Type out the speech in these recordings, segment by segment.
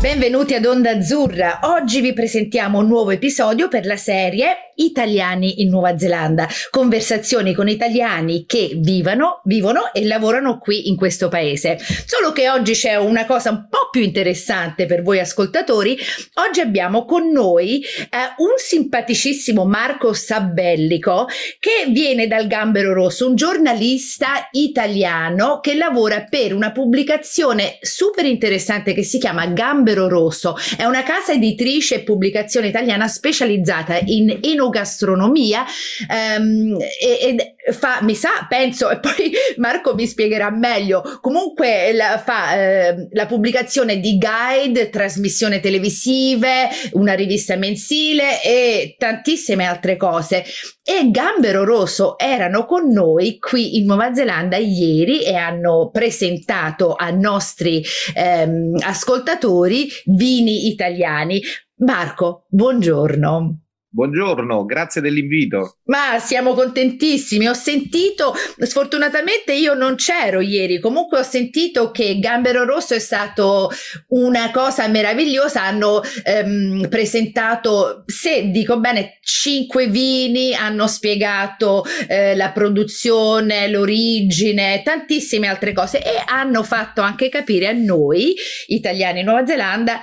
Benvenuti ad Onda Azzurra. Oggi vi presentiamo un nuovo episodio per la serie Italiani in Nuova Zelanda. Conversazioni con italiani che vivono, vivono e lavorano qui in questo paese. Solo che oggi c'è una cosa un po' più interessante per voi ascoltatori. Oggi abbiamo con noi eh, un simpaticissimo Marco Sabellico che viene dal Gambero Rosso, un giornalista italiano che lavora per una pubblicazione super interessante che si chiama Gambero Albero Rosso. È una casa editrice e pubblicazione italiana specializzata in enogastronomia ehm, e, e fa, mi sa, penso, e poi Marco mi spiegherà meglio, comunque la, fa eh, la pubblicazione di guide, trasmissioni televisive, una rivista mensile e tantissime altre cose. E Gambero Rosso erano con noi qui in Nuova Zelanda ieri e hanno presentato ai nostri ehm, ascoltatori vini italiani. Marco, buongiorno. Buongiorno, grazie dell'invito. Ma siamo contentissimi. Ho sentito, sfortunatamente io non c'ero ieri, comunque ho sentito che Gambero Rosso è stato una cosa meravigliosa. Hanno ehm, presentato, se dico bene, cinque vini, hanno spiegato eh, la produzione, l'origine, tantissime altre cose e hanno fatto anche capire a noi, italiani in Nuova Zelanda,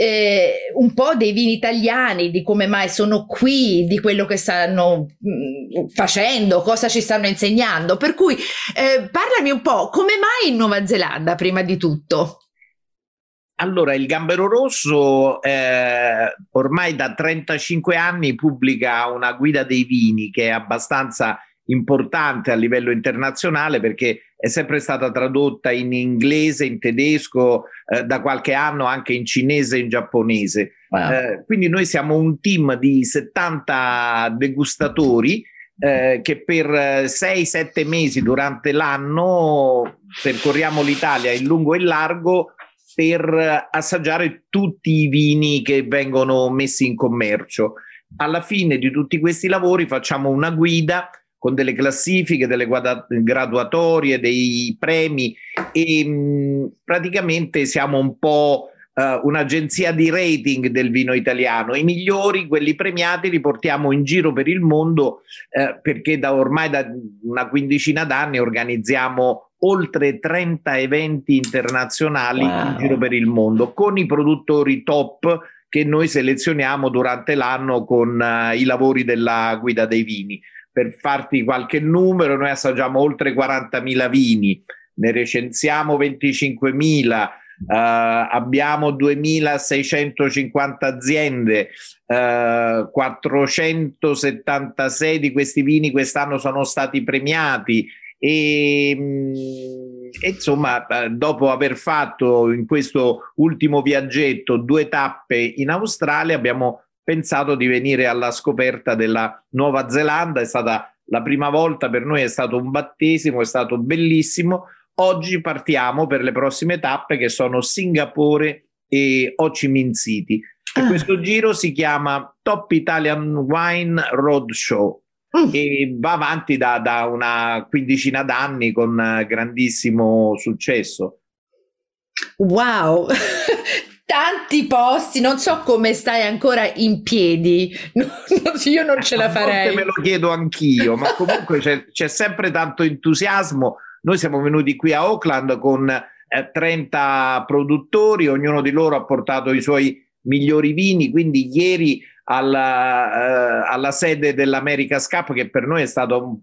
eh, un po' dei vini italiani, di come mai sono qui, di quello che stanno mh, mm, facendo, cosa ci stanno insegnando. Per cui eh, parlami un po', come mai in Nuova Zelanda prima di tutto? Allora, il Gambero Rosso eh, ormai da 35 anni pubblica una guida dei vini che è abbastanza importante a livello internazionale perché è sempre stata tradotta in inglese, in tedesco, eh, da qualche anno anche in cinese e in giapponese. Wow. Eh, quindi noi siamo un team di 70 degustatori eh, che per 6-7 mesi durante l'anno percorriamo l'Italia in lungo e in largo per assaggiare tutti i vini che vengono messi in commercio. Alla fine di tutti questi lavori facciamo una guida con delle classifiche, delle graduatorie, dei premi e mh, praticamente siamo un po' uh, un'agenzia di rating del vino italiano. I migliori, quelli premiati, li portiamo in giro per il mondo uh, perché da ormai da una quindicina d'anni organizziamo oltre 30 eventi internazionali wow. in giro per il mondo con i produttori top che noi selezioniamo durante l'anno con uh, i lavori della guida dei vini per farti qualche numero, noi assaggiamo oltre 40.000 vini, ne recensiamo 25.000, Uh, abbiamo 2650 aziende, uh, 476 di questi vini quest'anno sono stati premiati e, mm, e, insomma dopo aver fatto in questo ultimo viaggetto due tappe in Australia abbiamo pensato di venire alla scoperta della Nuova Zelanda, è stata la prima volta per noi, è stato un battesimo, è stato bellissimo. Oggi partiamo per le prossime tappe che sono Singapore e Ho Chi Minh City. E ah. questo giro si chiama Top Italian Wine Roadshow mm. e va avanti da, da una quindicina d'anni con grandissimo successo. Wow, tanti posti, non so come stai ancora in piedi, io non ce la farei. me lo chiedo anch'io, ma comunque c'è, c'è, sempre tanto entusiasmo. Noi siamo venuti qui a Auckland con eh, 30 produttori, ognuno di loro ha portato i suoi migliori vini, quindi ieri alla, eh, alla sede dell'America Cup, che per noi è stato un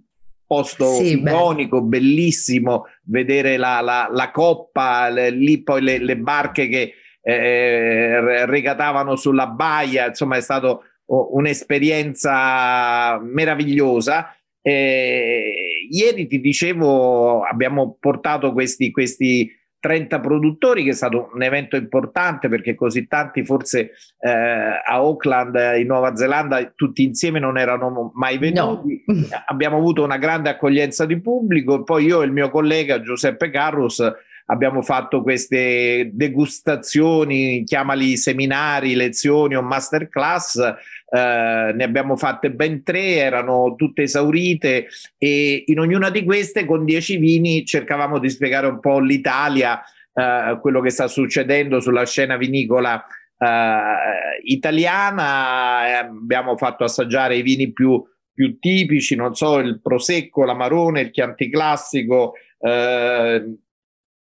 posto sì, iconico, bellissimo, vedere la, la, la coppa, le, lì poi le, le barche che eh, regatavano sulla baia, insomma è stata un'esperienza meravigliosa. Eh, ieri ti dicevo, abbiamo portato questi, questi 30 produttori, che è stato un evento importante perché così tanti forse eh, a Auckland, in Nuova Zelanda, tutti insieme non erano mai venuti. No. Abbiamo avuto una grande accoglienza di pubblico. Poi io e il mio collega Giuseppe Carrus abbiamo fatto queste degustazioni, chiamali seminari, lezioni o masterclass, eh, ne abbiamo fatte ben tre, erano tutte esaurite e in ognuna di queste con dieci vini cercavamo di spiegare un po' l'Italia, eh, quello che sta succedendo sulla scena vinicola eh, italiana, eh, abbiamo fatto assaggiare i vini più, più, tipici, non so, il Prosecco, l'Amarone, il Chianti Classico, eh,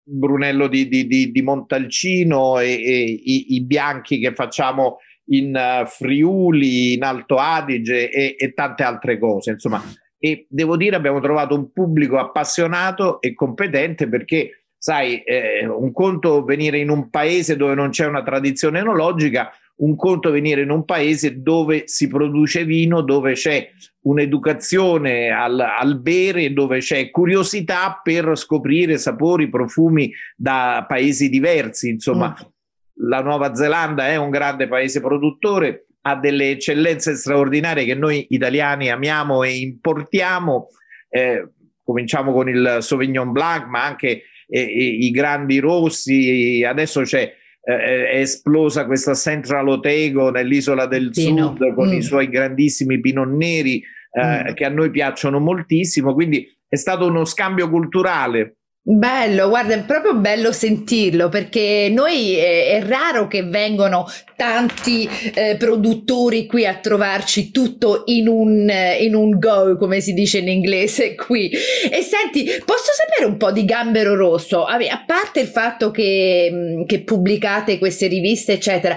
Brunello di, di, di, di Montalcino e, e i, i, bianchi che facciamo in uh, Friuli, in Alto Adige e, e, tante altre cose. Insomma, e devo dire abbiamo trovato un pubblico appassionato e competente perché sai, eh, un conto venire in un paese dove non c'è una tradizione enologica, un conto venire in un paese dove si produce vino, dove c'è un'educazione al, al bere, dove c'è curiosità per scoprire sapori, profumi da paesi diversi. Insomma, mm. la Nuova Zelanda è un grande paese produttore, ha delle eccellenze straordinarie che noi italiani amiamo e importiamo. Eh, cominciamo con il Sauvignon Blanc, ma anche e, e, i grandi rossi, adesso c'è eh, è esplosa questa Central Otego nell'isola del Pino. Sud con mm. i suoi grandissimi pinot neri eh, mm. che a noi piacciono moltissimo, quindi è stato uno scambio culturale Bello, guarda, è proprio bello sentirlo perché noi è, è raro che vengono tanti eh, produttori qui a trovarci tutto in un, in un go, come si dice in inglese qui. E senti, posso sapere un po' di Gambero Rosso? A parte il fatto che, che pubblicate queste riviste, eccetera,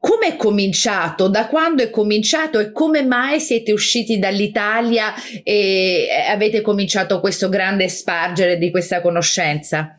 come è cominciato? Da quando è cominciato e come mai siete usciti dall'Italia e avete cominciato questo grande spargere di questa conoscenza?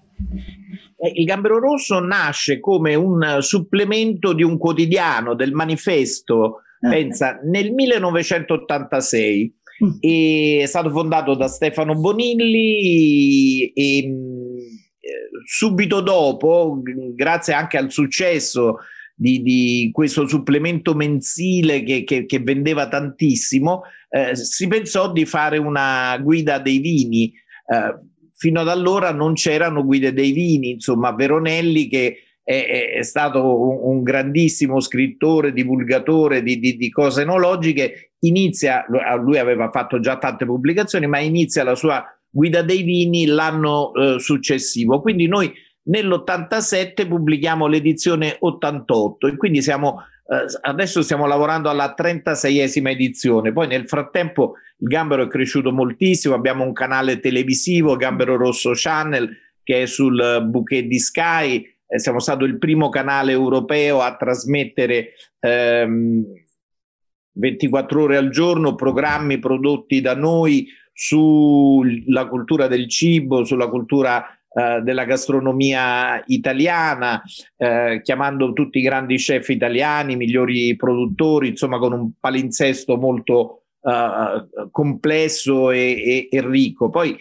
Eh, il Gambero Rosso nasce come un supplemento di un quotidiano, del manifesto, ah. pensa, nel 1986. Mm. è stato fondato da Stefano Bonilli e mm, eh, subito dopo, grazie anche al successo di, di questo supplemento mensile che, che, che vendeva tantissimo, eh, si pensò di fare una guida dei vini. Eh, fino ad allora non c'erano guide dei vini, insomma Veronelli che è, è stato un, un, grandissimo scrittore, divulgatore di, di, di cose enologiche, inizia, lui aveva fatto già tante pubblicazioni, ma inizia la sua guida dei vini l'anno eh, successivo. Quindi noi nell'87 pubblichiamo l'edizione 88 e quindi siamo, eh, adesso stiamo lavorando alla 36esima edizione. Poi nel frattempo il Gambero è cresciuto moltissimo, abbiamo un canale televisivo, Gambero Rosso Channel, che è sul bouquet di Sky, eh, siamo stato il primo canale europeo a trasmettere ehm, 24 ore al giorno programmi prodotti da noi sulla cultura del cibo, sulla cultura eh, della gastronomia italiana, eh, chiamando tutti i grandi chef italiani, migliori produttori, insomma con un palinsesto molto eh, complesso e, e, e ricco. Poi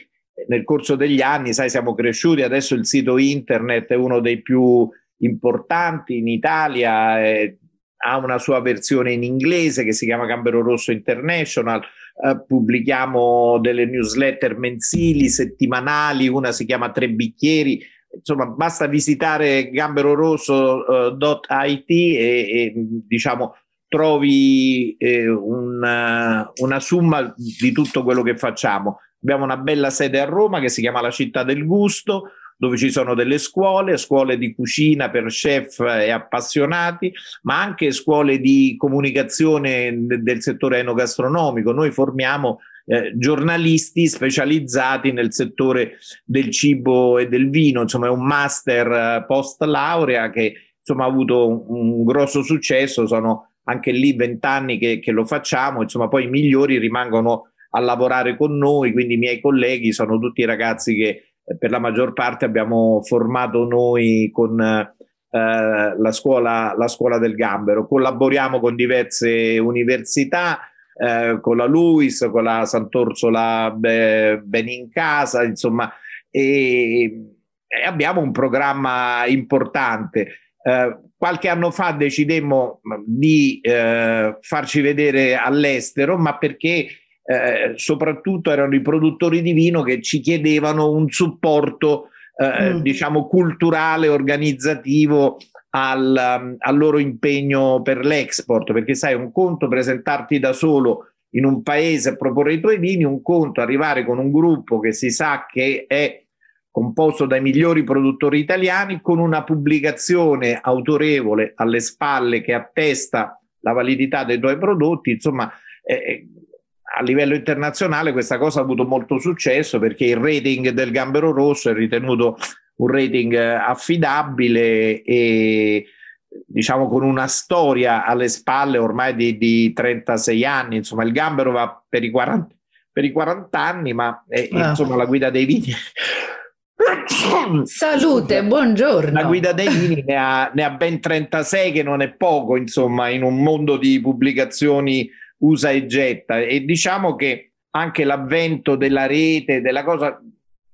nel corso degli anni, sai, siamo cresciuti, adesso il sito internet è uno dei più importanti in Italia, eh, ha una sua versione in inglese che si chiama Gambero Rosso International, eh, pubblichiamo delle newsletter mensili, settimanali, una si chiama Tre Bicchieri, insomma basta visitare gamberorosso.it e, e diciamo trovi eh, una, una somma di tutto quello che facciamo. Abbiamo una bella sede a Roma che si chiama la Città del Gusto, dove ci sono delle scuole, scuole di cucina per chef e appassionati, ma anche scuole di comunicazione del settore enogastronomico. Noi formiamo eh, giornalisti specializzati nel settore del cibo e del vino, insomma è un master eh, post laurea che insomma ha avuto un, grosso successo, sono anche lì vent'anni che, che lo facciamo, insomma poi i migliori rimangono a lavorare con noi, quindi i miei colleghi sono tutti ragazzi che per la maggior parte abbiamo formato noi con eh, la, scuola, la scuola del Gambero. Collaboriamo con diverse università, eh, con la LUIS, con la Sant'Orsola Benincasa, insomma, e, e, abbiamo un programma importante. Eh, qualche anno fa decidemmo di eh, farci vedere all'estero, ma perché eh, soprattutto erano i produttori di vino che ci chiedevano un supporto eh, mm. diciamo, culturale, organizzativo al, al, loro impegno per l'export, perché sai, un conto presentarti da solo in un paese a proporre i tuoi vini, un conto arrivare con un gruppo che si sa che è composto dai migliori produttori italiani, con una pubblicazione autorevole alle spalle che attesta la validità dei tuoi prodotti, insomma, eh, a livello internazionale questa cosa ha avuto molto successo perché il rating del gambero rosso è ritenuto un rating eh, affidabile e diciamo con una storia alle spalle ormai di, di 36 anni, insomma il gambero va per i 40, per i 40 anni, ma eh, ah. insomma la guida dei vini Salute, buongiorno. La guida dei vini ne ha, ne ha, ben 36, che non è poco, insomma, in un mondo di pubblicazioni usa e getta. E diciamo che anche l'avvento della rete, della cosa,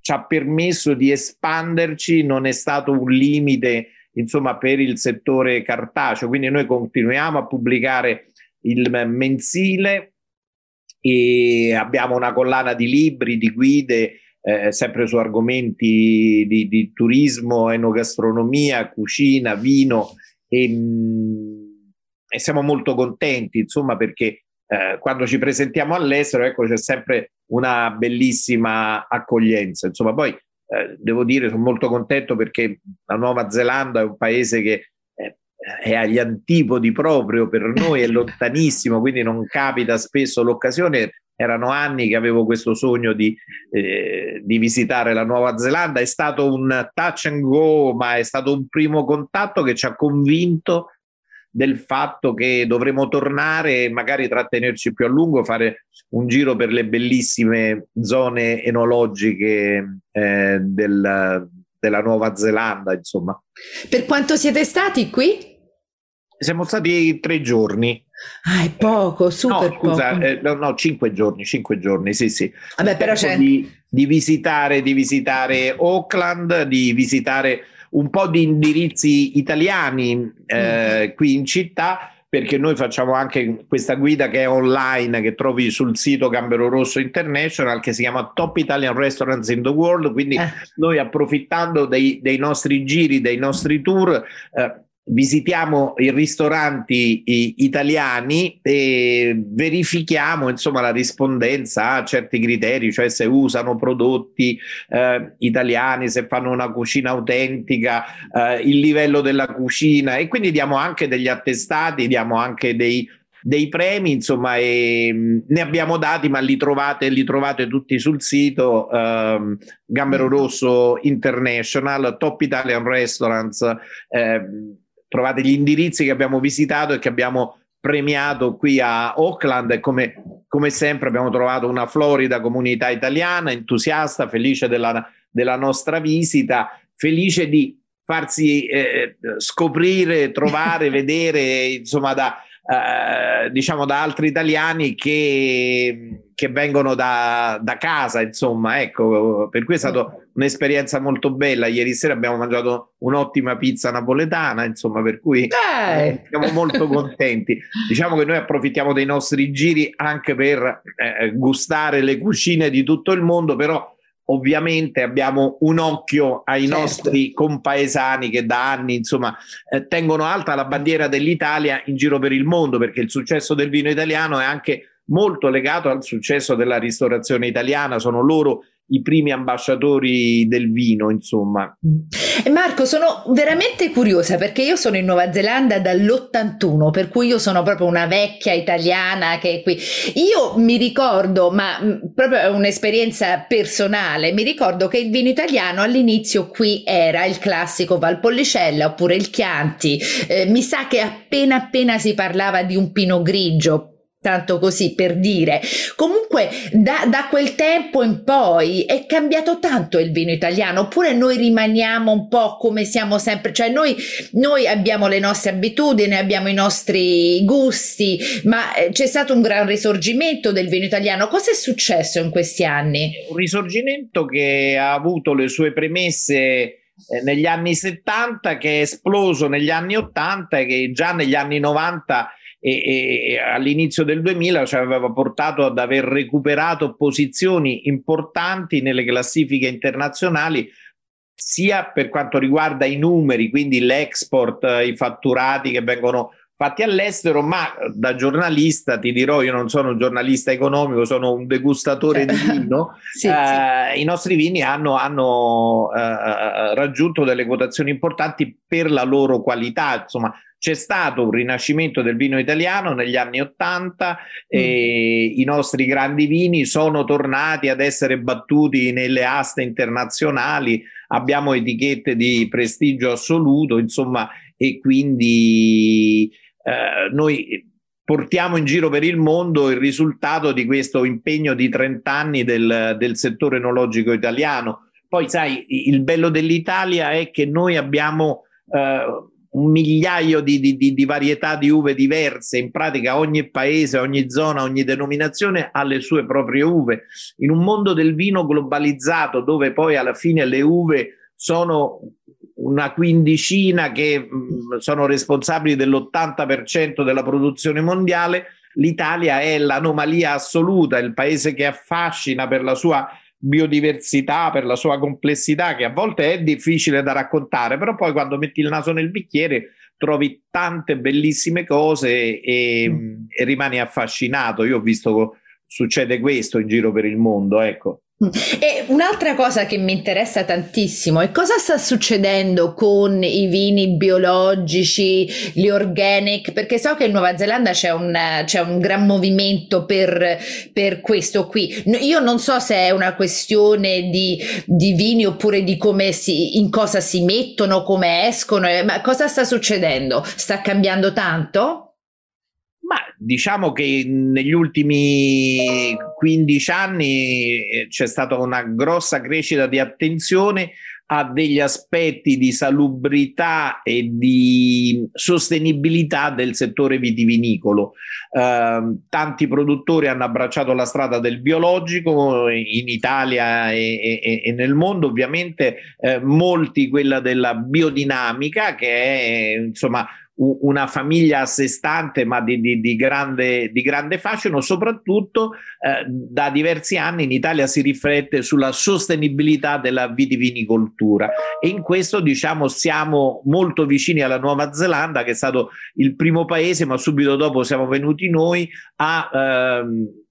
ci ha permesso di espanderci, non è stato un limite, insomma, per il settore cartaceo. Quindi noi continuiamo a pubblicare il mensile e abbiamo una collana di libri, di guide eh, sempre su argomenti di, di, turismo, enogastronomia, cucina, vino e, mh, mm, e siamo molto contenti, insomma, perché eh, quando ci presentiamo all'estero, ecco, c'è sempre una bellissima accoglienza. Insomma, poi eh, devo dire, sono molto contento perché la Nuova Zelanda è un paese che eh, è agli antipodi proprio per noi, è lontanissimo, quindi non capita spesso l'occasione erano anni che avevo questo sogno di, eh, di, visitare la Nuova Zelanda. È stato un touch and go, ma è stato un primo contatto che ci ha convinto del fatto che dovremo tornare e magari trattenerci più a lungo, fare un giro per le bellissime zone enologiche eh, del, della Nuova Zelanda. Insomma. Per quanto siete stati qui? Siamo stati tre giorni. Ah, è poco, super no, scusa, poco. Eh, no, no, cinque giorni, cinque giorni, sì, sì. Vabbè, però c'è... Di, di, visitare, di visitare Auckland, di visitare un po' di indirizzi italiani eh, mm. qui in città, perché noi facciamo anche questa guida che è online, che trovi sul sito Gambero Rosso International, che si chiama Top Italian Restaurants in the World, quindi eh. noi approfittando dei, dei, nostri giri, dei nostri tour, eh, visitiamo i ristoranti italiani e verifichiamo insomma la rispondenza a certi criteri, cioè se usano prodotti eh, italiani, se fanno una cucina autentica, eh, il livello della cucina e quindi diamo anche degli attestati, diamo anche dei, dei premi, insomma, e mm, ne abbiamo dati, ma li trovate, li trovate tutti sul sito um, Gambero Rosso International, Top Italian Restaurants. Eh, trovate gli indirizzi che abbiamo visitato e che abbiamo premiato qui a Auckland. E come, come sempre abbiamo trovato una florida comunità italiana entusiasta, felice della, della nostra visita, felice di farsi eh, scoprire, trovare, vedere insomma da, eh, diciamo da altri italiani che, che vengono da, da, casa, insomma, ecco, per cui è stata un'esperienza molto bella. Ieri sera abbiamo mangiato un'ottima pizza napoletana, insomma, per cui eh, siamo molto contenti. Diciamo che noi approfittiamo dei nostri giri anche per eh, gustare le cucine di tutto il mondo, però ovviamente abbiamo un occhio ai certo. nostri compaesani che da anni insomma eh, tengono alta la bandiera dell'Italia in giro per il mondo perché il successo del vino italiano è anche molto legato al successo della ristorazione italiana sono loro i primi ambasciatori del vino, insomma. Marco, sono veramente curiosa perché io sono in Nuova Zelanda dall'81, per cui io sono proprio una vecchia italiana che è qui. Io mi ricordo, ma proprio è un'esperienza personale, mi ricordo che il vino italiano all'inizio qui era il classico Valpolicella oppure il Chianti. Eh, mi sa che appena appena si parlava di un pino grigio, tanto così per dire. Comunque da, da, quel tempo in poi è cambiato tanto il vino italiano, oppure noi rimaniamo un po' come siamo sempre, cioè noi, noi abbiamo le nostre abitudini, abbiamo i nostri gusti, ma eh, c'è stato un gran risorgimento del vino italiano. Cosa è successo in questi anni? Un risorgimento che ha avuto le sue premesse eh, negli anni 70, che è esploso negli anni 80 e che già negli anni 90 e, e all'inizio del 2000 ci aveva portato ad aver recuperato posizioni importanti nelle classifiche internazionali sia per quanto riguarda i numeri, quindi l'export, i fatturati che vengono fatti all'estero, ma da giornalista ti dirò, io non sono un giornalista economico, sono un degustatore di vino, sì, eh, sì. i nostri vini hanno, hanno eh, raggiunto delle quotazioni importanti per la loro qualità, insomma c'è stato un rinascimento del vino italiano negli anni Ottanta e mm. i nostri grandi vini sono tornati ad essere battuti nelle aste internazionali, abbiamo etichette di prestigio assoluto, insomma, e quindi eh, noi portiamo in giro per il mondo il risultato di questo impegno di 30 anni del, del settore enologico italiano. Poi sai, il bello dell'Italia è che noi abbiamo eh, un migliaio di, di, di, varietà di uve diverse, in pratica ogni paese, ogni zona, ogni denominazione ha le sue proprie uve. In un mondo del vino globalizzato dove poi alla fine le uve sono una quindicina che mm, sono responsabili dell'80% della produzione mondiale, l'Italia è l'anomalia assoluta, il paese che affascina per la sua biodiversità, per la sua complessità, che a volte è difficile da raccontare, però poi quando metti il naso nel bicchiere trovi tante bellissime cose e, mm. e rimani affascinato. Io ho visto succede questo in giro per il mondo, ecco. E un'altra cosa che mi interessa tantissimo è cosa sta succedendo con i vini biologici, gli organic, perché so che in Nuova Zelanda c'è un, c'è un gran movimento per, per, questo qui. Io non so se è una questione di, di vini oppure di come si, in cosa si mettono, come escono, eh, ma cosa sta succedendo? Sta cambiando tanto? Ma diciamo che negli ultimi 15 anni eh, c'è stata una grossa crescita di attenzione a degli aspetti di salubrità e di sostenibilità del settore vitivinicolo. Eh, tanti produttori hanno abbracciato la strada del biologico in Italia e, e, e nel mondo, ovviamente eh, molti quella della biodinamica che è insomma una famiglia a sé stante ma di, di, di, grande, di grande fascino, soprattutto eh, da diversi anni in Italia si riflette sulla sostenibilità della vitivinicoltura. E in questo diciamo siamo molto vicini alla Nuova Zelanda che è stato il primo paese ma subito dopo siamo venuti noi a ehm,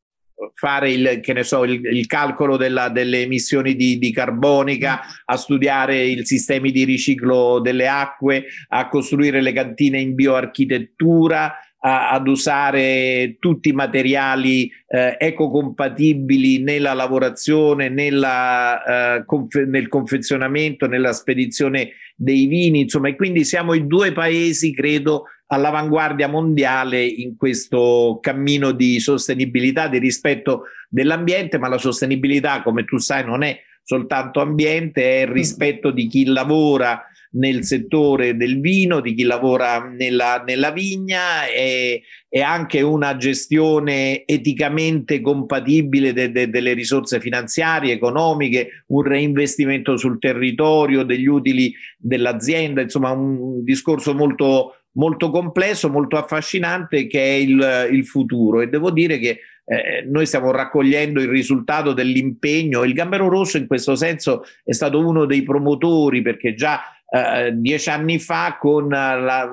fare il, so, il, il calcolo della, delle emissioni di, di, carbonica, a studiare i sistemi di riciclo delle acque, a costruire le cantine in bioarchitettura, a, ad usare tutti i materiali eh, ecocompatibili nella lavorazione, nella, eh, conf- nel confezionamento, nella spedizione dei vini, insomma, e quindi siamo i due paesi, credo, all'avanguardia mondiale in questo cammino di sostenibilità, di rispetto dell'ambiente, ma la sostenibilità, come tu sai, non è soltanto ambiente, è il mm. rispetto di chi lavora nel settore del vino, di chi lavora nella, nella vigna e, e, anche una gestione eticamente compatibile de, de, delle risorse finanziarie, economiche, un reinvestimento sul territorio, degli utili dell'azienda, insomma un discorso molto molto complesso, molto affascinante che è il, il futuro e devo dire che eh, noi stiamo raccogliendo il risultato dell'impegno. Il Gambero Rosso in questo senso è stato uno dei promotori perché già eh, dieci anni fa con la,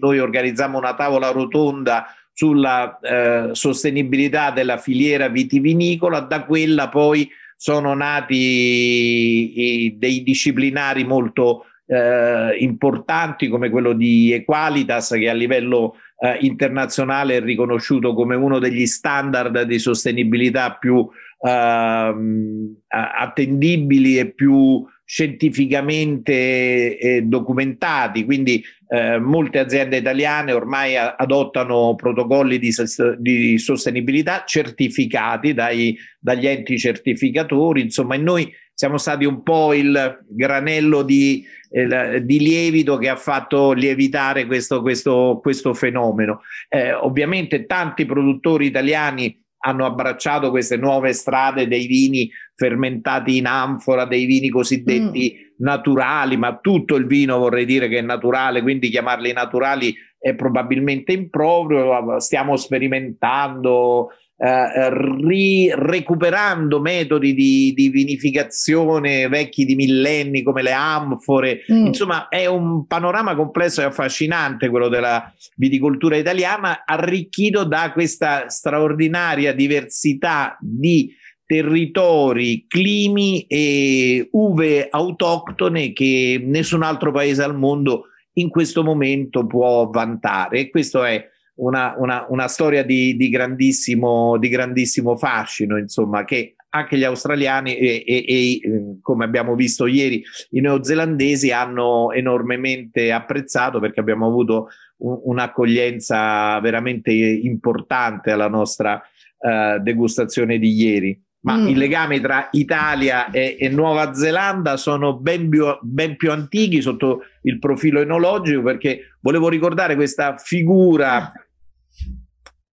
noi organizzammo una tavola rotonda sulla eh, sostenibilità della filiera vitivinicola, da quella poi sono nati dei disciplinari molto eh, importanti come quello di Equalitas che a livello eh, internazionale è riconosciuto come uno degli standard di sostenibilità più ehm, attendibili e più scientificamente eh, documentati, quindi eh, molte aziende italiane ormai a- adottano protocolli di, di sostenibilità certificati dai, dagli enti certificatori, insomma, e noi siamo stati un po' il granello di, eh, di lievito che ha fatto lievitare questo, questo, questo fenomeno. Eh, ovviamente tanti produttori italiani hanno abbracciato queste nuove strade dei vini fermentati in anfora, dei vini cosiddetti mm. naturali, ma tutto il vino vorrei dire che è naturale, quindi chiamarli naturali è probabilmente improprio, stiamo sperimentando ri- recuperando metodi di, di, vinificazione vecchi di millenni come le anfore. Mm. Insomma, è un panorama complesso e affascinante quello della viticoltura italiana, arricchito da questa straordinaria diversità di territori, climi e uve autoctone che nessun altro paese al mondo in questo momento può vantare. E questo è una, una, una storia di, di, grandissimo, di grandissimo fascino, insomma, che anche gli australiani e, e, e, come abbiamo visto ieri i neozelandesi hanno enormemente apprezzato perché abbiamo avuto un, un'accoglienza veramente importante alla nostra uh, degustazione di ieri. Ma mm. i legami tra Italia e, e Nuova Zelanda sono ben più, ben più, antichi sotto il profilo enologico perché volevo ricordare questa figura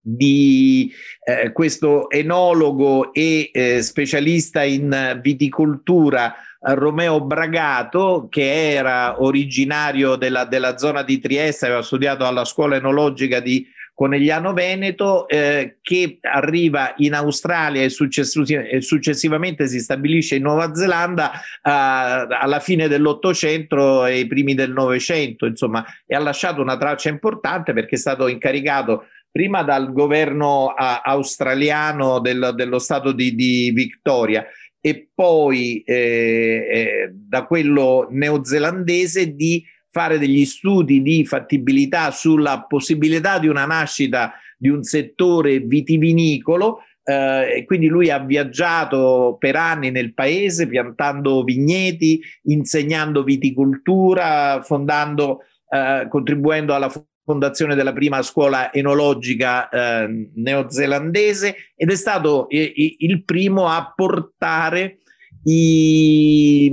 di eh, questo enologo e eh, specialista in viticoltura Romeo Bragato, che era originario della, della, zona di Trieste, aveva studiato alla scuola enologica di Conegliano Veneto, eh, che arriva in Australia e, successiv- successivamente si stabilisce in Nuova Zelanda eh, alla fine dell'Ottocento e i primi del Novecento, insomma, e ha lasciato una traccia importante perché è stato incaricato prima dal governo uh, australiano del, dello stato di, di, Victoria e poi eh, eh, da quello neozelandese di fare degli studi di fattibilità sulla possibilità di una nascita di un settore vitivinicolo eh, quindi lui ha viaggiato per anni nel paese piantando vigneti, insegnando viticoltura, fondando, eh, contribuendo alla fondazione della prima scuola enologica eh, neozelandese ed è stato eh, il primo a portare i,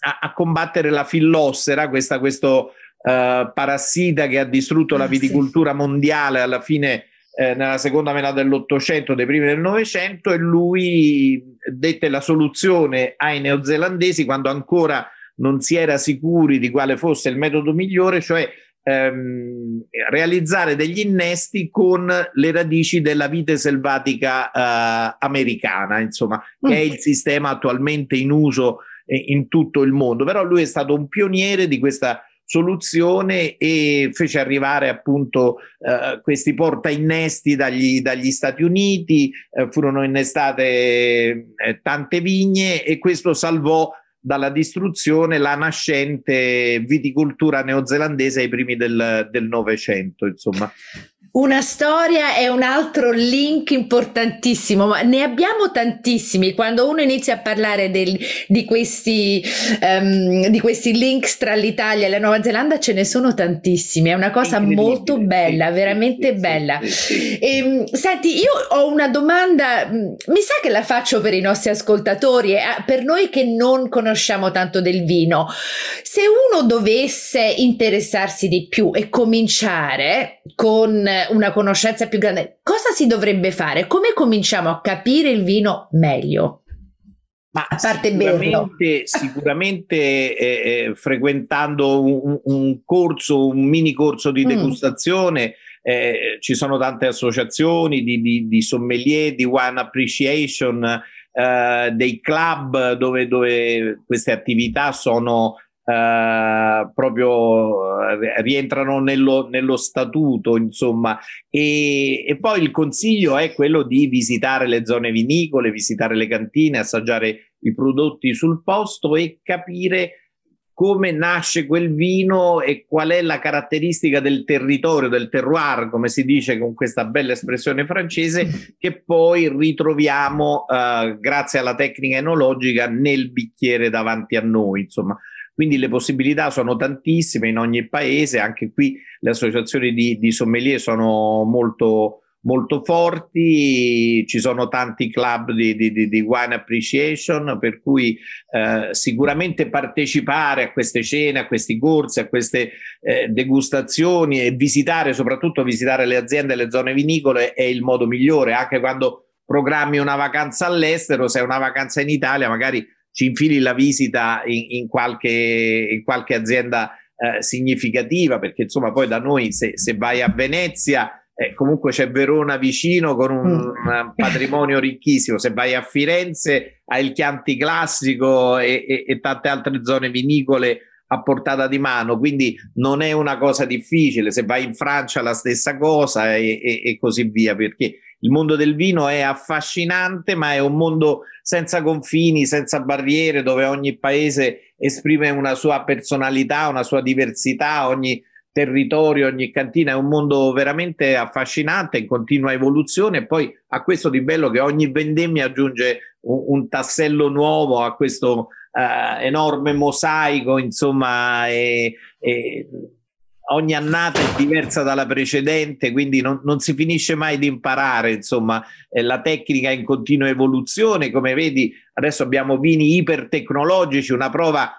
a, a, combattere la fillossera, questa, questo uh, parassita che ha distrutto ah, la viticoltura sì. mondiale alla fine eh, nella seconda metà dell'Ottocento, dei primi del Novecento, e lui dette la soluzione ai neozelandesi quando ancora non si era sicuri di quale fosse il metodo migliore, cioè ehm, realizzare degli innesti con le radici della vite selvatica eh, americana, insomma, che è il sistema attualmente in uso in tutto il mondo. Però lui è stato un pioniere di questa soluzione e fece arrivare appunto eh, questi porta innesti dagli, dagli Stati Uniti, eh, furono innestate eh, tante vigne e questo salvò dalla distruzione la nascente viticoltura neozelandese ai primi del Novecento, insomma. Una storia è un altro link importantissimo, ma ne abbiamo tantissimi. Quando uno inizia a parlare del, di, questi, um, di questi links tra l'Italia e la Nuova Zelanda, ce ne sono tantissimi. È una cosa molto bella, veramente bella. E, ehm, senti, io ho una domanda, mm, mi sa che la faccio per i nostri ascoltatori, eh, per noi che non conosciamo tanto del vino. Se uno dovesse interessarsi di più e cominciare con una conoscenza più grande, cosa si dovrebbe fare? Come cominciamo a capire il vino meglio? Ma a parte sicuramente, sicuramente eh, eh, frequentando un, un, corso, un mini corso di mm. degustazione, mm. eh, ci sono tante associazioni di, di, di sommelier, di wine appreciation, eh, dei club dove, dove queste attività sono Uh, proprio eh, rientrano nello, nello statuto, insomma, e, e, poi il consiglio è quello di visitare le zone vinicole, visitare le cantine, assaggiare i prodotti sul posto e capire come nasce quel vino e qual è la caratteristica del territorio, del terroir, come si dice con questa bella espressione francese, che poi ritroviamo uh, grazie alla tecnica enologica nel bicchiere davanti a noi, insomma. Quindi le possibilità sono tantissime in ogni paese, anche qui le associazioni di, di sommelier sono molto, molto forti, ci sono tanti club di, di, di wine appreciation, per cui eh, sicuramente partecipare a queste cene, a questi corsi, a queste eh, degustazioni e visitare, soprattutto visitare le aziende e le zone vinicole è il modo migliore, anche quando programmi una vacanza all'estero, se è una vacanza in Italia magari ci infili la visita in, in, qualche, in qualche, azienda eh, significativa, perché insomma poi da noi se, se vai a Venezia eh, comunque c'è Verona vicino con un, mm. un, patrimonio ricchissimo, se vai a Firenze hai il Chianti classico e, e, e tante altre zone vinicole a portata di mano, quindi non è una cosa difficile, se vai in Francia la stessa cosa e, e, e, così via, perché il mondo del vino è affascinante, ma è un mondo senza confini, senza barriere, dove ogni paese esprime una sua personalità, una sua diversità, ogni territorio, ogni cantina. È un mondo veramente affascinante, in continua evoluzione. E poi a questo di bello che ogni vendemmia aggiunge un, un tassello nuovo a questo uh, enorme mosaico, insomma, e, e ogni annata è diversa dalla precedente, quindi non, non si finisce mai di imparare, insomma, eh, la tecnica è in continua evoluzione, come vedi adesso abbiamo vini ipertecnologici, una prova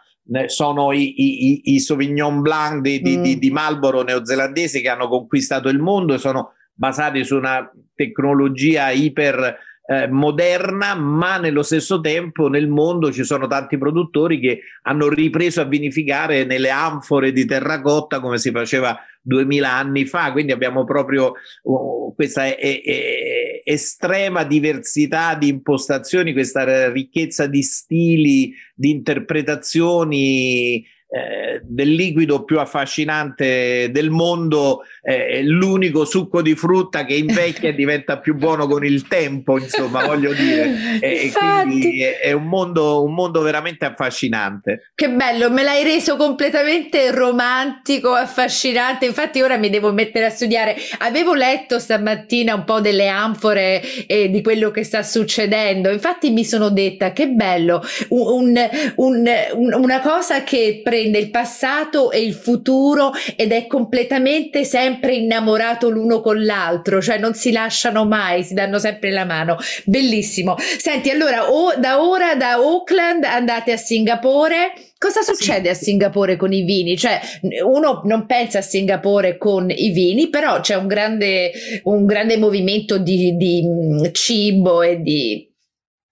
sono i, i, i Sauvignon Blanc di, di, mm. di, di Marlboro neozelandesi che hanno conquistato il mondo e sono basati su una tecnologia iper eh, moderna, ma nello stesso tempo nel mondo ci sono tanti produttori che hanno ripreso a vinificare nelle anfore di terracotta come si faceva duemila anni fa, quindi abbiamo proprio uh, questa è, è, estrema diversità di impostazioni, questa ricchezza di stili, di interpretazioni eh, del liquido più affascinante del mondo, eh, l'unico succo di frutta che invecchia e diventa più buono con il tempo, insomma, voglio dire. E, quindi è, è un, mondo, un mondo veramente affascinante. Che bello, me l'hai reso completamente romantico, affascinante. Infatti, ora mi devo mettere a studiare. Avevo letto stamattina un po' delle anfore e di quello che sta succedendo. Infatti, mi sono detta che bello, un, un, un, una cosa che prende il passato e il futuro ed è completamente sempre innamorato l'uno con l'altro, cioè non si lasciano mai, si danno sempre la mano. Bellissimo. Senti, allora o, da ora da Auckland andate a Singapore. Cosa succede a Singapore con i vini? Cioè, uno non pensa a Singapore con i vini, però c'è un grande, un grande movimento di, di mm, cibo e di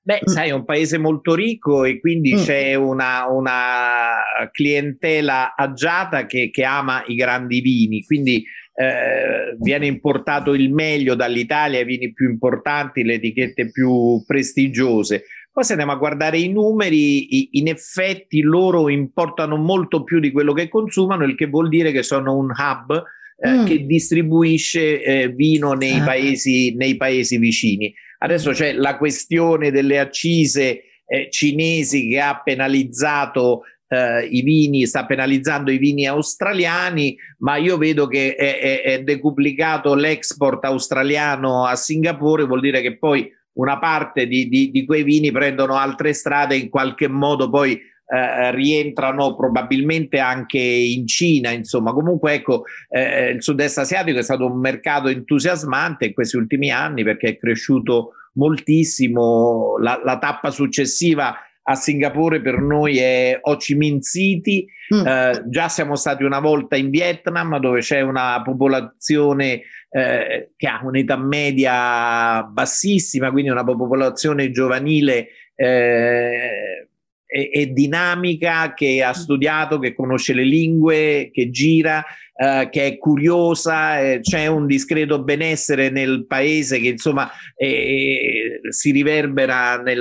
Beh, mm. sai, è un paese molto ricco e quindi mm. c'è una, una, clientela agiata che, che, ama i grandi vini, quindi eh, viene importato il meglio dall'Italia, i vini più importanti, le etichette più prestigiose. Poi se andiamo a guardare i numeri, in effetti loro importano molto più di quello che consumano, il che vuol dire che sono un hub eh, mm. che distribuisce eh, vino nei, ah. paesi, nei paesi vicini. Adesso c'è la questione delle accise eh, cinesi che ha penalizzato eh, i vini, sta penalizzando i vini australiani, ma io vedo che è, è, è decuplicato l'export australiano a Singapore, vuol dire che poi una parte di, di, di quei vini prendono altre strade in qualche modo poi eh, rientrano probabilmente anche in Cina, insomma, comunque ecco, eh, il sud-est asiatico è stato un mercato entusiasmante in questi ultimi anni perché è cresciuto moltissimo, la, la tappa successiva a Singapore per noi è Ho Chi Minh City, mm. eh, già siamo stati una volta in Vietnam dove c'è una popolazione eh, che ha un'età media bassissima, quindi una popolazione giovanile eh, è, è, dinamica, che ha mm. studiato, che conosce le lingue, che gira, eh, che è curiosa, eh, c'è un discreto benessere nel paese che insomma eh, si riverbera nei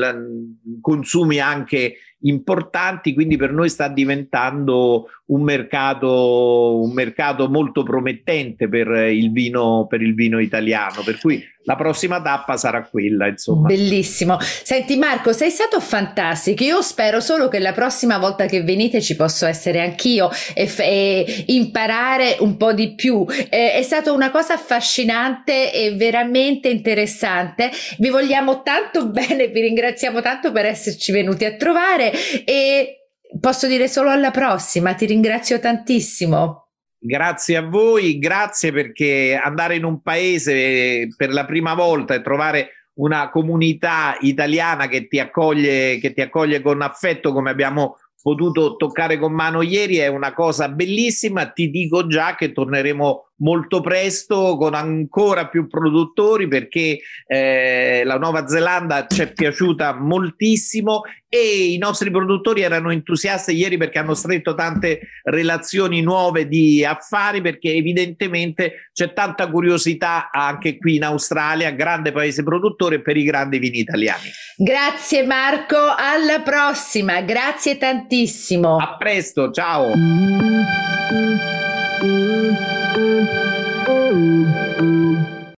consumi anche importanti, quindi per noi sta diventando un mercato, un mercato molto promettente per il, vino, per il vino italiano, per cui la prossima tappa sarà quella, insomma. Bellissimo. Senti Marco, sei stato fantastico. Io spero solo che la prossima volta che venite ci posso essere anch'io e, f- e imparare un po' di più. Eh, è stata una cosa affascinante e veramente interessante. Vi vogliamo tanto bene, vi ringraziamo tanto per esserci venuti a trovare e posso dire solo alla prossima. Ti ringrazio tantissimo. Grazie a voi, grazie perché andare in un paese per la prima volta e trovare una comunità italiana che ti accoglie, che ti accoglie con affetto come abbiamo potuto toccare con mano ieri è una cosa bellissima. Ti dico già che torneremo molto presto con ancora più produttori perché eh, la Nuova Zelanda ci è piaciuta moltissimo e i nostri produttori erano entusiasti ieri perché hanno stretto tante relazioni nuove di affari perché evidentemente c'è tanta curiosità anche qui in Australia, grande paese produttore per i grandi vini italiani. Grazie Marco, alla prossima, grazie tantissimo. A presto, ciao. Thank you.